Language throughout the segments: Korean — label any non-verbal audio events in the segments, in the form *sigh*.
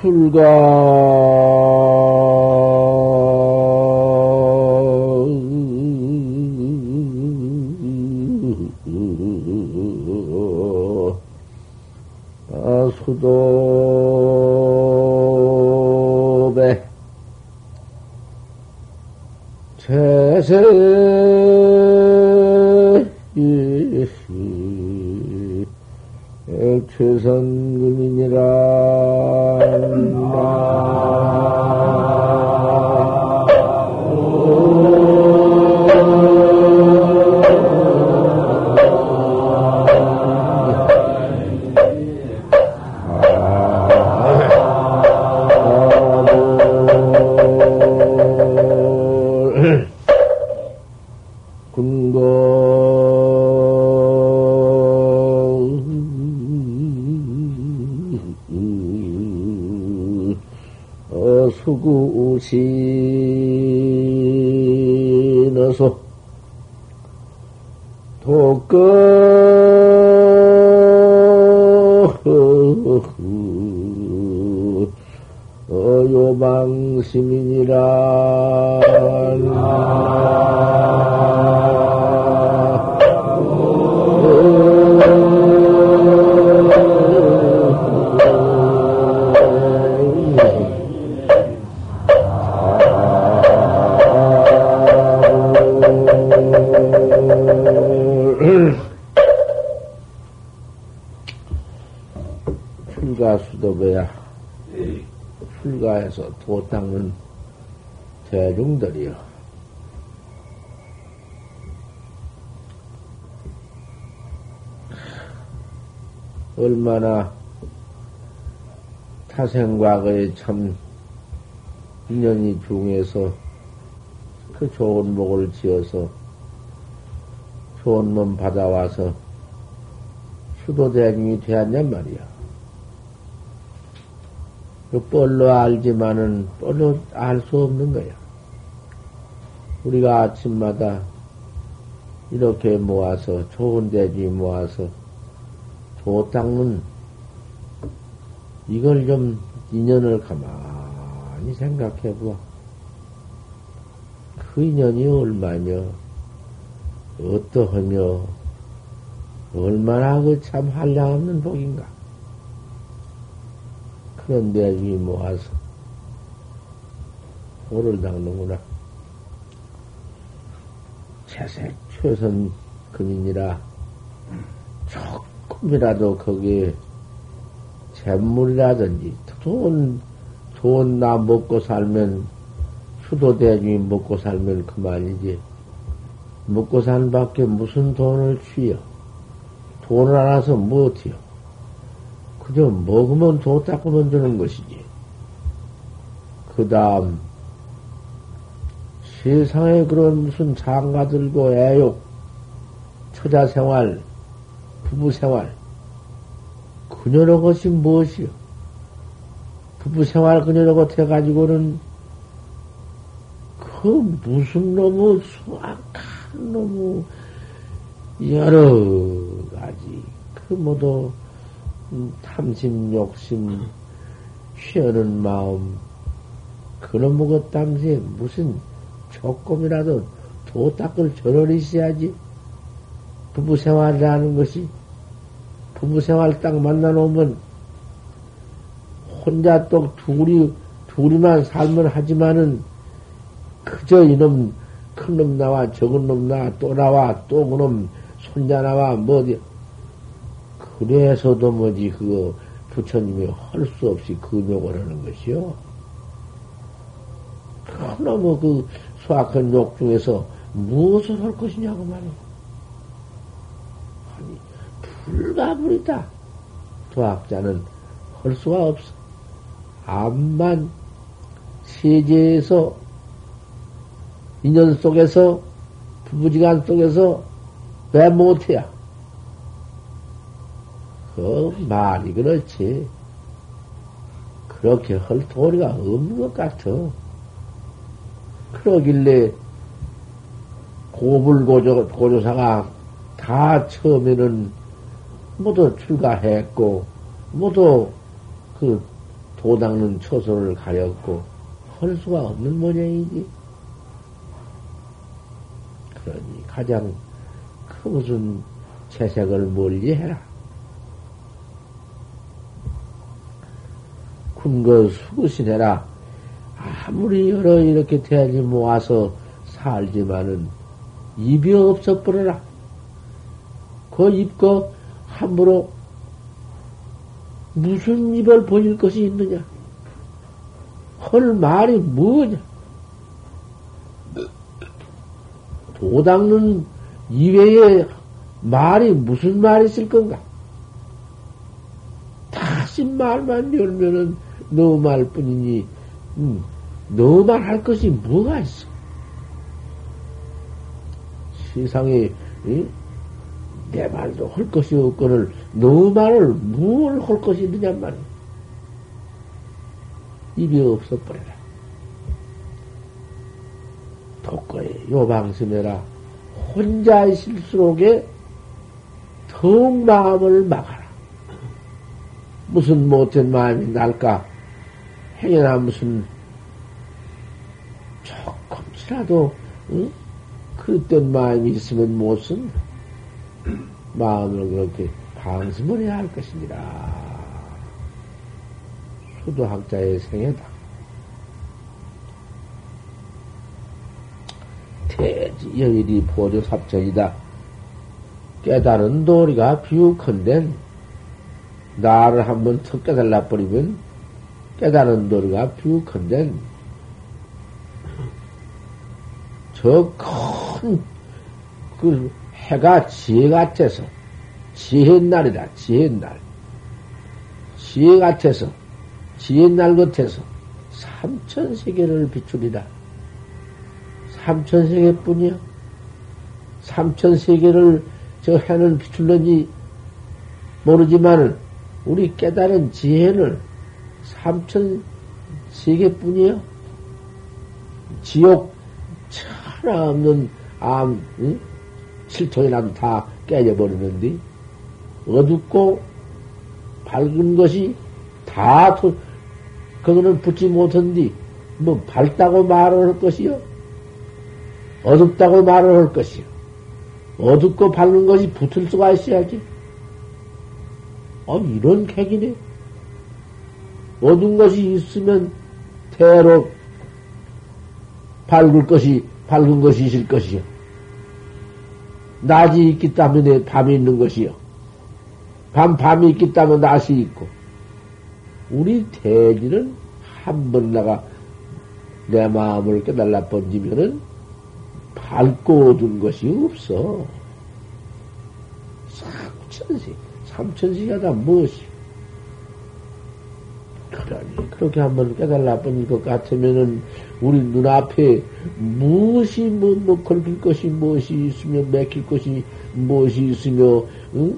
출가 아, 수도배 제세 신어서 요망시민이라 불가해서 도 닦는 대중들이요. 얼마나 타생과거의 참 인연이 중에서 그 좋은 목을 지어서 좋은 놈 받아와서 수도대중이 되었냔 말이야. 그 뻘로 알지만은 뻘로 알 수 없는 거야. 우리가 아침마다 이렇게 모아서 좋은 대지 모아서 조 닦는 이걸 좀 인연을 가만히 생각해 보아. 그 인연이 얼마냐, 어떠하며, 얼마나 그 참 한량없는 복인가. 그런데 이 모아서 호를 닦는구나. 채색 최선 금인이라 조금이라도 거기에 잼물이라든지 좋은 좋은 나 먹고 살면 수도 대중이 먹고 살면 그만이지. 먹고 산 밖에 무슨 돈을 취여. 돈을 알아서 무엇이요? 그저 먹으면 도 닦으면 되는 것이지. 그 다음, 세상에 그런 무슨 장가 들고 애욕, 처자 생활, 부부 생활, 그녀로 것이 무엇이요? 부부 생활 그녀로 것 해가지고는 그 무슨 놈의 수악한 놈의 여러 가지 그 모두 탐심, 욕심, 쉬어는 마음, 그놈 먹었 당시에 무슨 조금이라도 도 닦을 절을 있어야지. 부부 생활이라는 것이, 부부 생활 딱 만나놓으면, 혼자 또 둘이, 둘이만 살면 하지만은, 그저 이놈, 큰 놈 나와, 적은 놈 나와, 또 나와, 또 그놈, 손자 나와, 뭐, 어디, 그래서도 뭐지, 그거, 부처님이 할 수 없이 금욕을 하는 것이요. 그너무 그 수악한 욕 중에서 무엇을 할 것이냐고 말이야. 아니, 불가불이다. 도학자는 할 수가 없어. 암만 세계에서, 인연 속에서, 부부지간 속에서 왜 못해야? 그 말이 그렇지. 그렇게 할 도리가 없는 것 같아. 그러길래 고불고조, 고조사가 다 처음에는 모두 출가했고, 모두 그 도닦는 처소를 가렸고 할 수가 없는 모양이지. 그러니 가장 그 무슨 채색을 멀리 해라. 군거 수구시내라. 아무리 여러 이렇게 대하지 모아서 살지만은 입이 없어 버려라. 그 입거 함부로 무슨 입을 벌릴 것이 있느냐? 할 말이 뭐냐? 도닦는 이외에 말이 무슨 말이 있을 건가? 다시 말만 열면은 너 말 뿐이니, 음, 너 말 할 것이 뭐가 있어? 세상에, 응? 내 말도 할 것이 없거늘 너 말을 뭘 할 것이 있느냐 말이야. 입이 없어버려라. 독거에 요방심해라. 혼자 있을수록에 더욱 마음을 막아라. 무슨 못된 마음이 날까? 행여나 무슨 조금이라도 응? 그릇된 마음이 있으면 못 쓴다. 마음을 그렇게 방심을 해야 할 것이니라. 수도학자의 생애다. 대지 여일이 보조삽전이다. 깨달은 도리가 비우컨된 나를 한번 턱 깨달라 버리면 깨달은 도리가 비우컨된 저큰 그 해가 지혜 같아서 지혜 날이다 지혜 날 지혜 같아서 지혜 날 같아서 삼천 세계를 비추리라. 삼천 세계뿐이야. 삼천 세계를 저 해는 비출는지 모르지만은 우리 깨달은 지혜는 삼천 세계뿐이야. 지옥 천하 없는 암, 응? 실통이라도 다 깨져버리는데 어둡고 밝은 것이 다 도, 그거는 붙지 못한디, 뭐, 밝다고 말을 할 것이요? 어둡다고 말을 할 것이요? 어둡고 밝은 것이 붙을 수가 있어야지. 아, 이런 객이네. 어두운 것이 있으면 대로 밝을 것이, 밝은 것이 있을 것이요. 낮이 있기 때문에 밤이 있는 것이요. 밤, 밤이 있기 때문에 낮이 있고. 우리 대지는 한 번 나가 내 마음을 깨달라 번지면은 밝고 어두운 것이 없어. 삼천시, 삼천시가 다 무엇이? 그러니, 그렇게 한번 깨달라 번질 것 같으면은, 우리 눈앞에 무엇이, 뭐, 뭐, 걸릴 것이 무엇이 있으며, 맥힐 것이 무엇이 있으며, 응?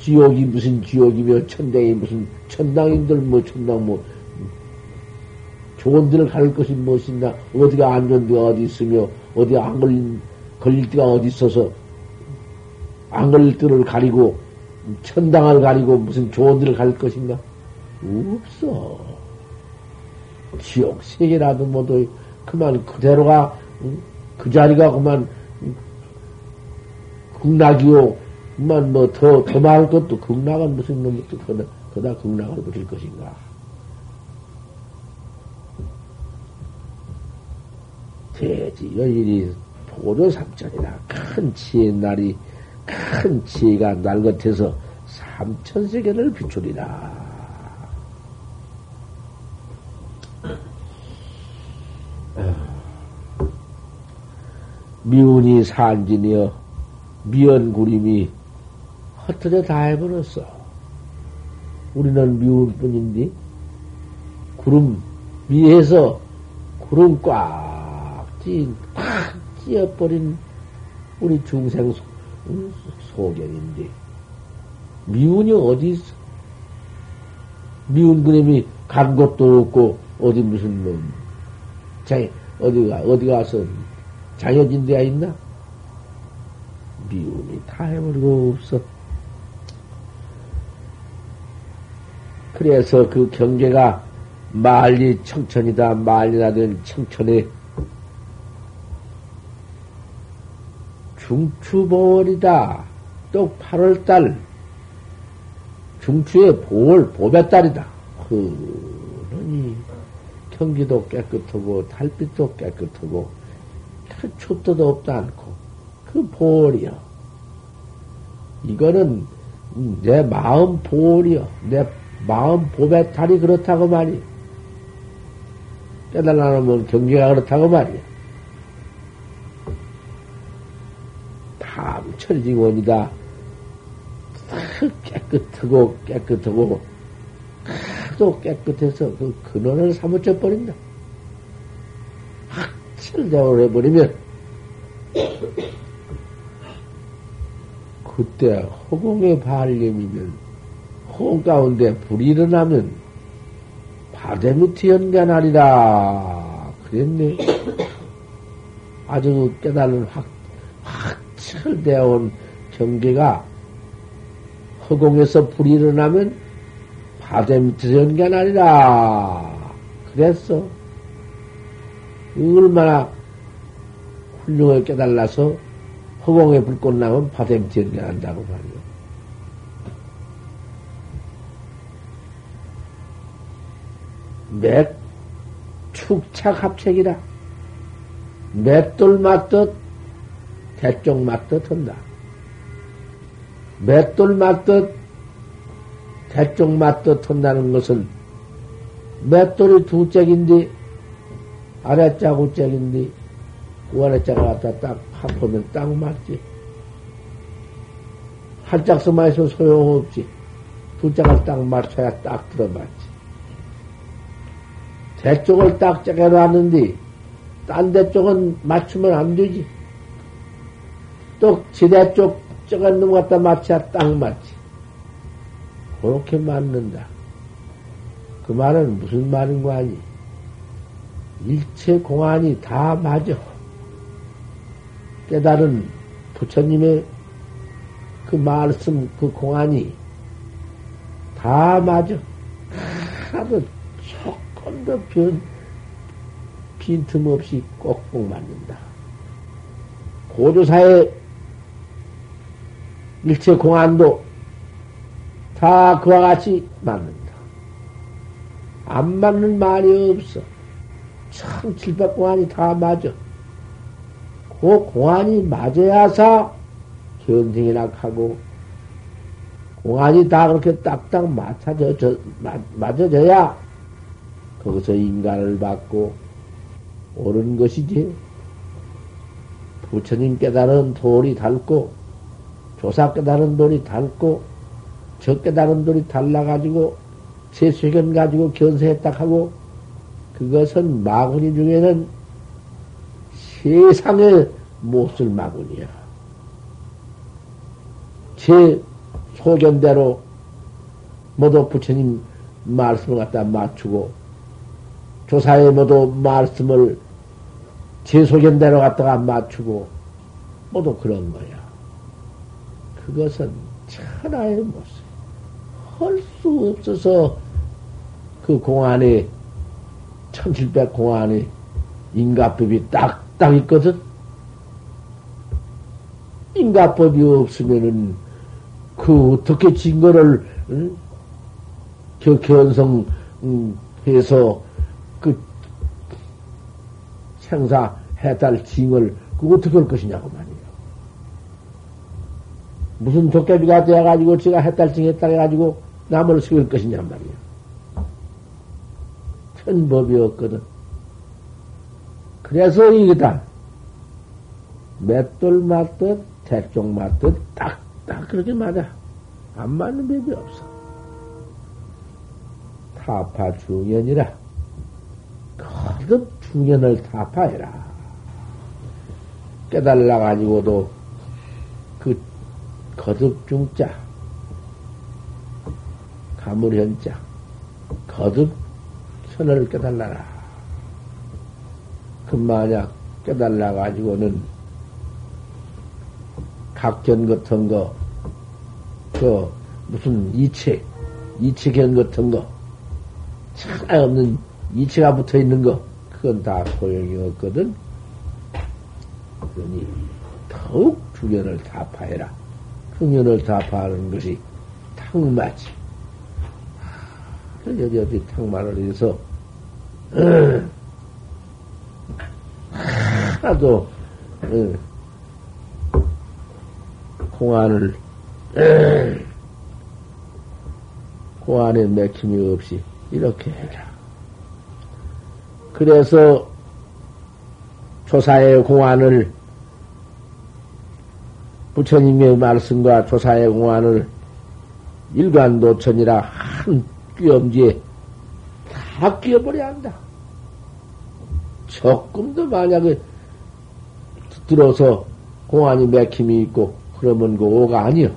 지옥이 무슨 지옥이며 천당이 무슨 천당인들 뭐 천당 뭐 좋은 데를 갈 것이 무엇이냐 어디가 안전 데가 어디 있으며 어디 안 걸린 걸릴 데가 어디 있어서 안 걸릴 데를 가리고 천당을 가리고 무슨 좋은 데를 갈 것인가 없어 지옥 세계라도 모두 그만 그대로가 그 자리가 그만 극락이요 그만 뭐 더, 더 말할 것도 극락은 무슨 놈이 또 그다, 그다 극락을 부릴 것인가. 대지 여일이 보조 삼천이다. 큰 지혜 날이, 큰 지혜가 날 같아서 삼천 세계를 비추리라. 미운이 산진이여 미연구림이 흩어져 다 해버렸어. 우리는 미울 뿐인데, 구름 위에서 구름 꽉 찐, 팍 찌어버린 우리 중생 소, 소견인데, 미운이 어디 있어? 미운 그림이 간 곳도 없고, 어디 무슨 놈, 자, 어디가, 어디 가서 데가 있나? 미움이 다 해버리고 없어. 그래서 그 경계가 말리 청천이다, 말리나 된 청천에 중추보월이다. 또 8월달 중추의 보월, 보배달이다. 그러니 경기도 깨끗하고 달빛도 깨끗하고 그 촛도도 없다 않고 그 보월이요. 이거는 내 마음 보월이요. 내 마음 보배달이 그렇다고 말이요. 깨달아놓으면 경계가 그렇다고 말이야. 탐철징원이다. 깨끗하고 깨끗하고 하도 깨끗해서 그 근원을 사무쳐 버린다. 확철대원을 해버리면 그때 허공의 발림이면 허공 가운데 불이 일어나면 바대 밑에 연간하리라 그랬네. 아주 깨달은 확, 확철되어 온 경계가 허공에서 불이 일어나면 바대 밑에서 연간하리라 그랬어. 얼마나 훌륭하게 깨달아서 허공에 불꽃 나면 밑에 연간한다고 말이야. 몇 축착 합책이라. 맷돌 맞듯 대쪽 맞듯 한다. 맷돌 맞듯 대쪽 맞듯 한다는 것은 맷돌이 두 짝인데 아래짝 우짝인데 그 아래짝을 갖다 딱 합하면 딱 맞지. 한 짝서만 해서 소용없지. 두 짝을 딱 맞춰야 딱 들어맞지. 대쪽을 딱 짜겨놨는데, 딴 데 쪽은 맞추면 안 되지. 또 지대 쪽 저간 놈 갖다 맞춰야 딱 맞지. 그렇게 맞는다. 그 말은 무슨 말인 거 아니? 일체 공안이 다 맞아. 깨달은 부처님의 그 말씀, 그 공안이 다 맞아. 하나도 조금도 변, 빈틈없이 꼭꼭 맞는다. 고조사의 일체 공안도 다 그와 같이 맞는다. 안 맞는 말이 없어. 참 칠백 공안이 다 맞아. 그 공안이 맞아야사 견생이나 하고 공안이 다 그렇게 딱딱 맞춰져, 저, 맞, 맞아져야 거기서 인간을 받고 옳은 것이지. 부처님 깨달은 돌이 닳고 조사 깨달은 돌이 닳고 저 깨달은 돌이 달라가지고 제 쇠견 가지고 견세했다 하고 그것은 마구니 중에는 세상에 못 쓸 마구니야. 제 소견대로 모두 부처님 말씀을 갖다 맞추고 조사에 모두 말씀을 제 소견대로 갖다가 맞추고 모두 그런 거야. 그것은 천하의 모습. 할 수 없어서 그 공안에 천칠백 공안에 인가법이 딱딱 있거든. 인가법이 없으면은 그 어떻게 증거를 응? 견성 응, 해서 그 생사 해달 징을 그 어떻게 할 것이냐고 말이에요. 무슨 도깨비가 되어가지고 제가 해달 징 했다 해가지고 남을 속일 것이냐 말이야. 큰 법이 없거든. 그래서 이거다. 맷돌 맞듯, 대쪽 맞듯, 딱, 딱 그렇게 맞아. 안 맞는 법이 없어. 타파 중연이라. 거듭 중연을 타파해라. 깨달아가지고도 그 거듭 중자, 가물현자, 거듭 현을 깨달라라. 그 만약 깨달아가지고는 각견 같은 거, 그 무슨 이체, 이치견 같은 거, 차가 없는 이치가 붙어 있는 거, 그건 다 소용이 없거든. 그러니 더욱 주견을 다 파해라. 흥연을 다파하는 것이 탕마지. 여기 어디 탕마를 해서 하나도 공안을 공안에 맥힘이 없이 이렇게 해라. 그래서 조사의 공안을 부처님의 말씀과 조사의 공안을 일관도천이라 한 끼엄지에 다 끼어버려야 한다. 조금도 만약에 들어서 공안이 맥힘이 있고 그러면 그 오가 아니요.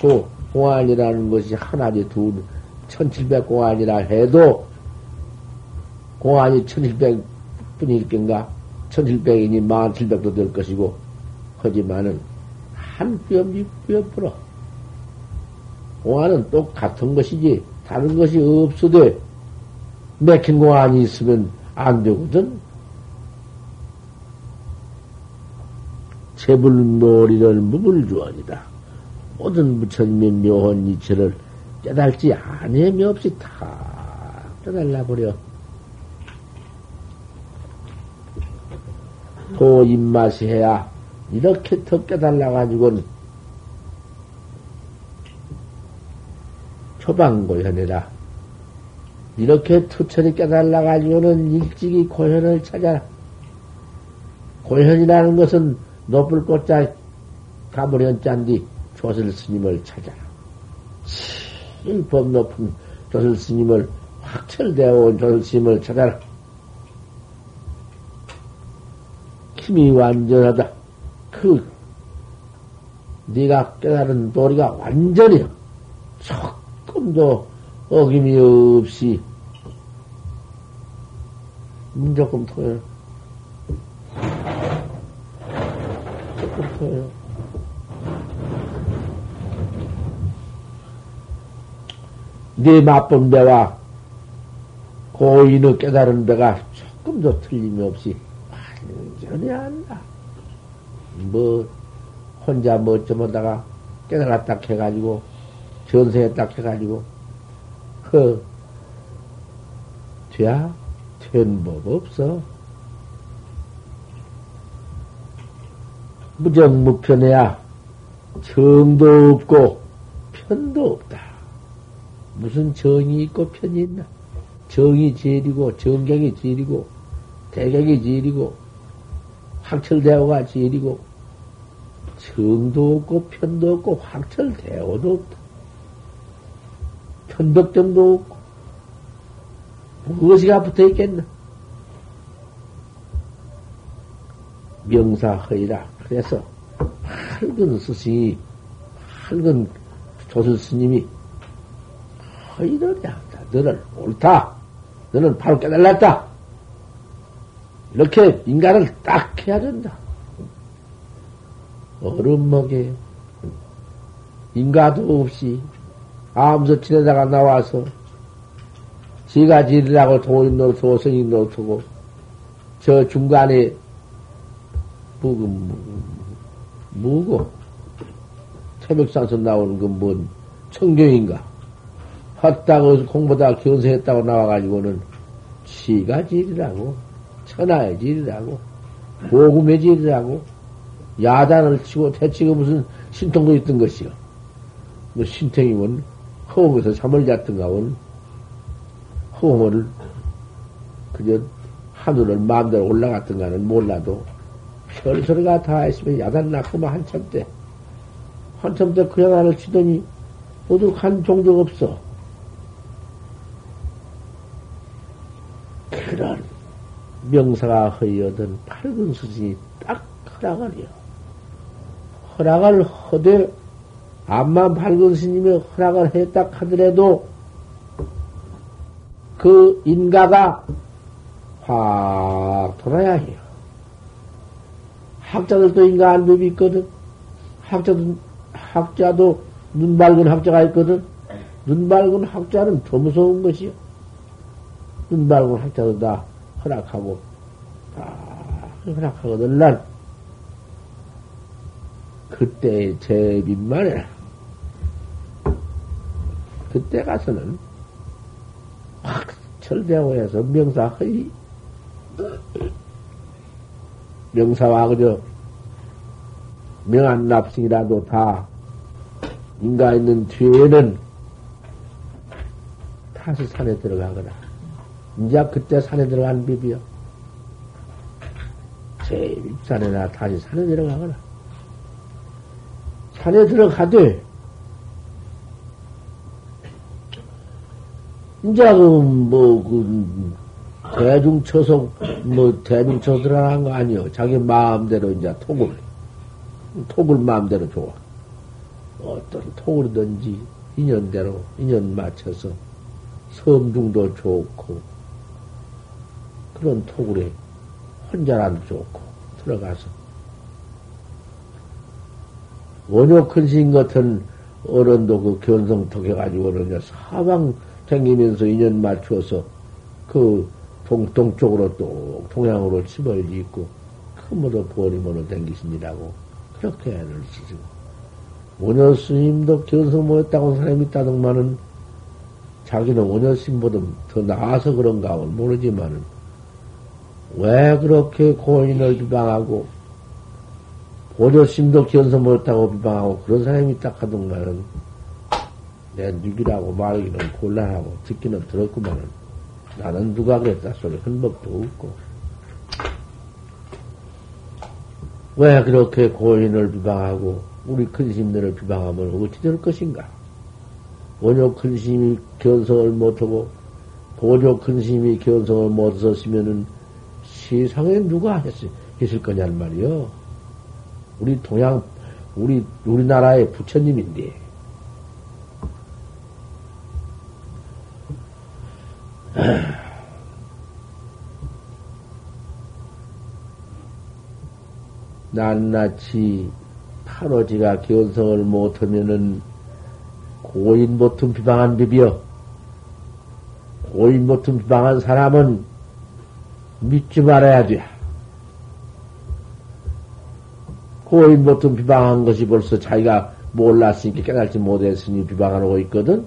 그 공안이라는 것이 하나지 둘, 천칠백 공안이라 해도 공안이 천칠백 뿐일 겐가? 천칠백이니 만칠백도 될 것이고, 하지만은 한 뼘이 뼈 풀어. 공안은 똑같은 것이지, 다른 것이 없어도 맥힌 공안이 있으면 안 되거든? 재불놀이를 무불주언이다. 모든 부처님의 묘한 이체를 깨달지 아니함이 없이 다 깨달라 버려. 도 입맛이 해야 이렇게 더 깨달아가지고는 초방고현이라 이렇게 투철이 깨달아가지고는 일찍이 고현을 찾아라. 고현이라는 것은 높을 꽃자 가버련 짠디 조설 스님을 찾아라. 제법 높은 조설 스님을 확철되어 온 조설 스님을 찾아라. 힘이 완전하다. 그 네가 깨달은 도리가 완전히 조금도 어김이 없이 조금 토요. 조금 토요. 네 맛본 데와 고인의 깨달은 데가 조금도 틀림이 없이 완전히 안다. 뭐, 혼자 뭐좀 하다가 깨달았다 해가지고, 전세했다 해가지고, 그, 돼야 된법 없어. 무정무편해야 정도 없고 편도 없다. 무슨 정이 있고 편이 있나? 정이 제일이고 정경이 제일이고 대경이 제일이고 확철대오가 제일이고 정도 없고 편도 없고 확철대오도 없다. 편덕점도 없고 무엇이가 붙어 있겠나? 명사허이라. 그래서 밝은 스승이 밝은 조선 스님이 허이를 한다. 너는 옳다. 너는 바로 깨달았다. 이렇게 인간을 딱 해야 된다. 얼음 먹에 인가도 없이 암서 지내다가 나와서 지가 지리라고 도인 노트고 성인 노트고 저 중간에 무고 무고 태백산서 나오는 건뭔 청경인가 헛다고 공부다 견세했다고 나와가지고는 지가 지리라고 천하의 질이라고, 보금의 질이라고, 야단을 치고 대치고 무슨 신통도 있던 것이요. 뭐 신통이면 허공에서 잠을 잤던가 원 허공을 그저 하늘을 마음대로 올라갔던가는 몰라도 별 소리가 다 있으면 야단 났구만 한참 때. 한참 때그 야단을 치더니 모두 한 종족 없어. 그런 명사가 허이어든 밝은 스승이 딱 허락을 해요. 허락을 허되, 암만 밝은 스님이 허락을 했다 하더라도, 그 인가가 확 돌아야 해요. 학자들도 인가 안 법이 있거든. 학자도, 학자도 눈 밝은 학자가 있거든. 눈 밝은 학자는 더 무서운 것이요. 눈 밝은 학자도 다 허락하고, 다 허락하거든, 난. 그때 제빈만 해라. 그때 가서는 확 철대하고 서 명사 허이 명사와 그저 명한 납승이라도 다 인가 있는 뒤에는 다시 산에 들어가거나 이제 그때 산에 들어간 비비요. 제일 산에나 다시 산에 들어가거나 산에 들어가되 이제 그뭐그 대중 처속 뭐 대중 처들어간 거 아니요. 자기 마음대로 이제 톡을 톡을 마음대로 좋아. 어떤 톡을든지 인연대로 인연 맞춰서 섬중도 좋고 그런 톡을에 혼자라도 좋고 들어가서 원효 큰신 같은 어른도 그 견성 톡 해가지고는 사방 생기면서 인연 맞추어서 그 동, 동쪽으로 또 동양으로 침을 짓고 큰모도 버리모로 댕기십니다고 그렇게 애를 쓰시고 원효 스님도 견성 못했다고 사람이 있다더만은 자기는 원효 스님보다 더 나아서 그런가 모르지만은 왜 그렇게 고인을 비방하고 원효 스님도 견성 못했다고 비방하고 그런 사람이 있다 하더만은 내 누기라고 말하기는 곤란하고 듣기는 들었구만은 나는 누가 그랬다 소리 한 법도 없고 왜 그렇게 고인을 비방하고 우리 큰심들을 비방하면 어찌 될 것인가? 원효 큰심이 견성을 못하고 보조 큰심이 견성을 못했으면은 세상에 누가 했, 했을 거냔 말이요. 우리 동양 우리 우리나라의 부처님인데 낱낱이 파로지가 견성을 못하면은 고인 못음 비방한 비비여. 고인 못음 비방한 사람은 믿지 말아야 돼. 고인 못음 비방한 것이 벌써 자기가 몰랐으니까 깨달지 못했으니 비방하고 있거든.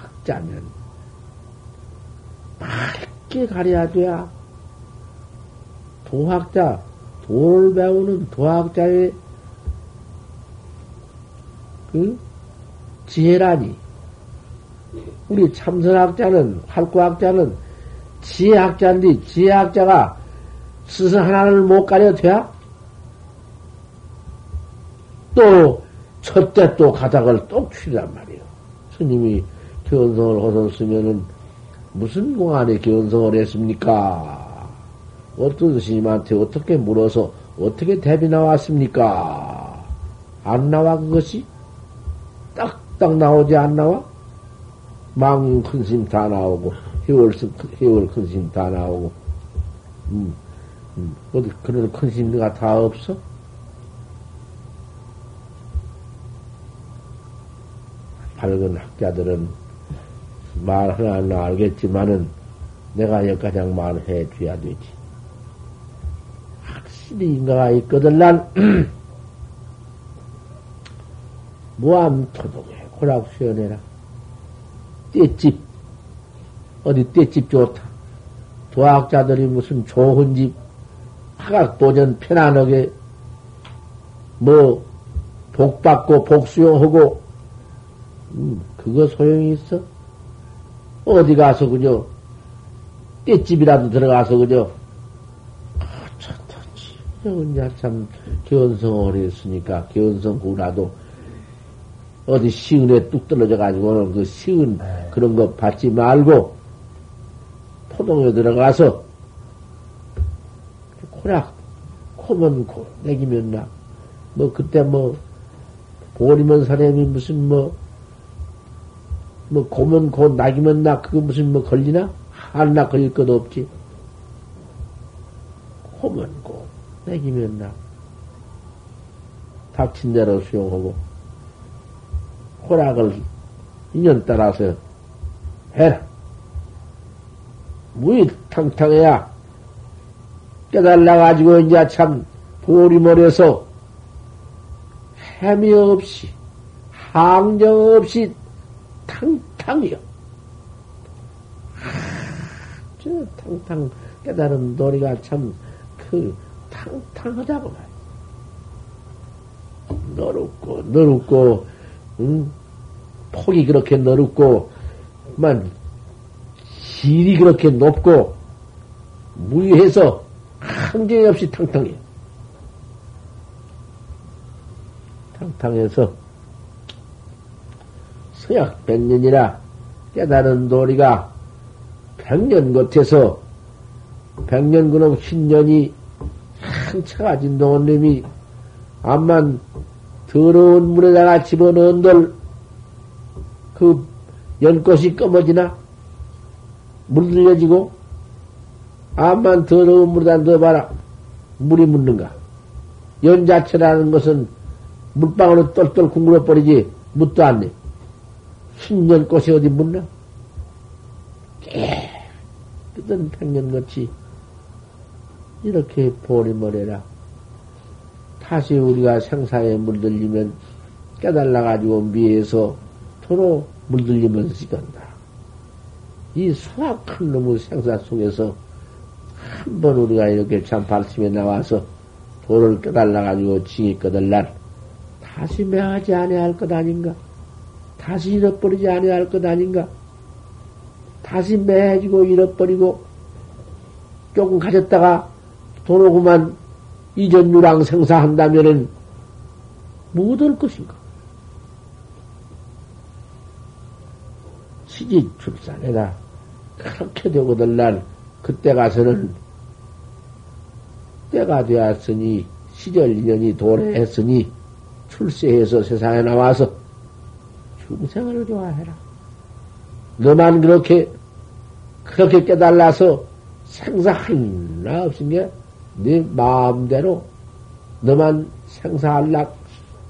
학자면 밝게 가려야 돼야. 도학자, 도를 배우는 도학자의 그 지혜라니. 우리 참선학자는, 활구학자는 지혜학자인데, 지혜학자가 스승 하나를 못 가려 돼야? 또, 첫째 또 가닥을 똑 취란 말이에요. 스님이 견성을 하셨으면은 무슨 공안에 견성을 했습니까? 어떤 스님한테 어떻게 물어서 어떻게 대비 나왔습니까? 안 나와 그것이? 딱딱 나오지 안 나와? 망 큰 스님 다 나오고 해월 해월 큰 스님 다 나오고 음, 음. 어디 그런 큰 스님들가 다 없어? 밝은 학자들은 말 하나 알겠지만은 내가 여기까지 말해 줘야 되지. 확실히 인가가 있거든, 난. *clears throat* 무암토독에 고락 수연해라. 떼집. 어디 떼집 좋다. 도학자들이 무슨 좋은 집, 파각보전 편안하게, 뭐, 복받고 복수용하고, 음, 그거 소용이 있어? 어디 가서 그저 떼집이라도 들어가서 그저 혼자 참 견성을 했으니까 견성구라도 어디 시은에 뚝 떨어져 가지고는 그 시은 네. 그런 거 받지 말고 포동에 들어가서 코락 코면 코 내기면 나 뭐 그때 뭐 보리면 사람이 무슨 뭐뭐 고면 고 낙이면 낙 그거 무슨 뭐 걸리나? 한낙 걸릴 것도 없지. 고면 고 낙이면 낙. 닥친 대로 수용하고 호락을 인연 따라서 해라. 무이 탕탕해야 깨달아가지고 이제 참 보리머리에서 햄이 없이 항정 없이 탕탕이요. 저 탕탕 깨달은 도리가 참 그 탕탕하다고 말이야. 너롭고 너롭고 응? 폭이 그렇게 너롭고 만 질이 그렇게 높고 무위해서 한계 없이 탕탕해. 탕탕해서 서약 백년이라 깨달은 도리가 백년 겉에서 백년 그놈 신년이 한차가 진동한 놈이 암만 더러운 물에다가 집어넣은 돌그 연꽃이 검어지나 물들려지고 암만 더러운 물에다 넣어봐라. 물이 묻는가? 연 자체라는 것은 물방울로 똘똘 굴러 버리지 묻도 않네. 신년꽃이 어디 묻나? 깨끗한 백년같이 이렇게 보리머리라. 다시 우리가 생사에 물들리면 깨달아가지고 미에서 도로 물들리면서 시간다. 이 소악한 놈의 생사 속에서 한 번 우리가 이렇게 참 발심에 나와서 도를 깨달아가지고 징이 꺼들날 다시 매하지 아니할 것 아닌가? 다시 잃어버리지 아니할 것 아닌가? 다시 매해지고 잃어버리고 조금 가졌다가 도로구만 이전 유랑 생사한다면은 무엇할 것인가? 시집 출산해라. 그렇게 되고들 날 그때 가서는 때가 되었으니 시절 인연이 도래했으니 출세해서 세상에 나와서 중생을 좋아해라. 너만 그렇게 그렇게 깨달아서 생사 하나 없은 게 네 마음대로 너만 생사할락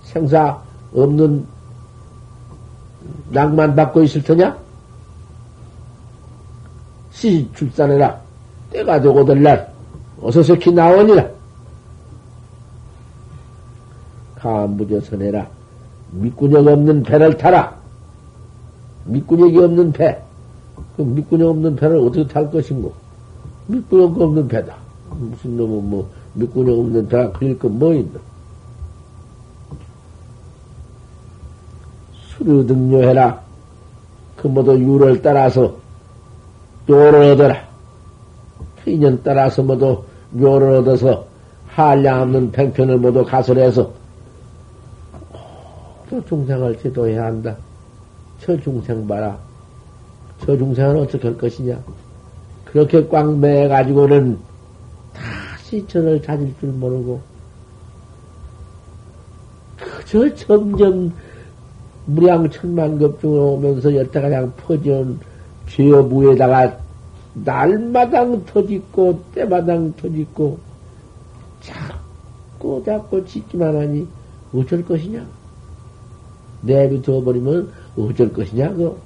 생사 없는 낭만 받고 있을 테냐? 시 출산해라. 때가 되고들 날 어서 새끼 나오니라. 가무저선해라. 밑구녕 없는 배를 타라. 밑구녕이 없는 배. 그 밑구녕 없는 배를 어떻게 탈 것인고? 밑구녕 없는 배다. 무슨 놈은 뭐, 밑구녕 없는 다 그릴 거뭐 있나? 수료 등료해라. 그 모두 유를 따라서 묘를 얻어라. 인연 따라서 모두 묘를 얻어서 한량 없는 팽편을 모두 가설해서 또 중생을 제도해야 한다. 저 중생 봐라. 저 중생은 어떻게 할 것이냐? 그렇게 꽉 매가지고는 시천을 찾을 줄 모르고, 그저 점점 무량 천만급 중에 오면서 여태가 그냥 퍼지온 죄업무에다가 날마당 터짓고, 때마당 터짓고, 자꾸 자꾸 짓기만 하니 어쩔 것이냐? 내비두어 버리면 어쩔 것이냐, 그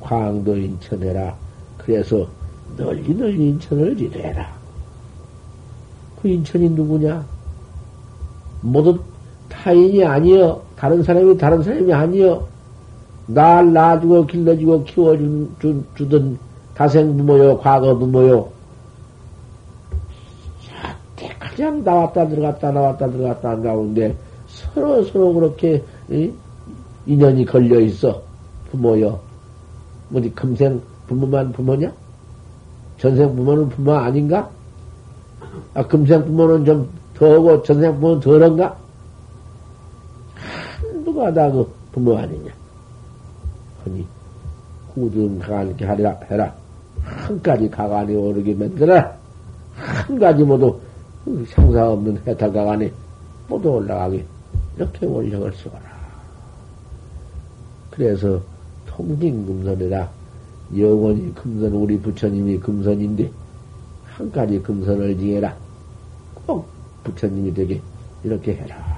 광도 인천해라. 그래서 널리 널리 인천을 지내라. 그 인천이 누구냐? 모두 타인이 아니여. 다른 사람이 다른 사람이 아니여. 날 낳아주고 길러주고 키워주던 다생 부모요, 과거 부모요. 그냥 나왔다 들어갔다 나왔다 들어갔다 한 가운데 서로 서로 그렇게 이? 인연이 걸려 있어 부모요. 어디 금생 부모만 부모냐? 전생 부모는 부모 아닌가? 아, 금생 부모는 좀 더하고 전생 부모는 덜한가? 누가 다그 부모 아니냐? 아니, 후등 가관게 하라, 해라. 한 가지 가관에 오르게 만들어라. 한 가지 모두 상사 없는 해탈 가관에 모두 올라가게. 이렇게 원력을 써라. 그래서 통진금선이라 영원히 금선, 우리 부처님이 금선인데, 한 가지 금선을 지해라. 꼭 부처님이 되게 이렇게 해라.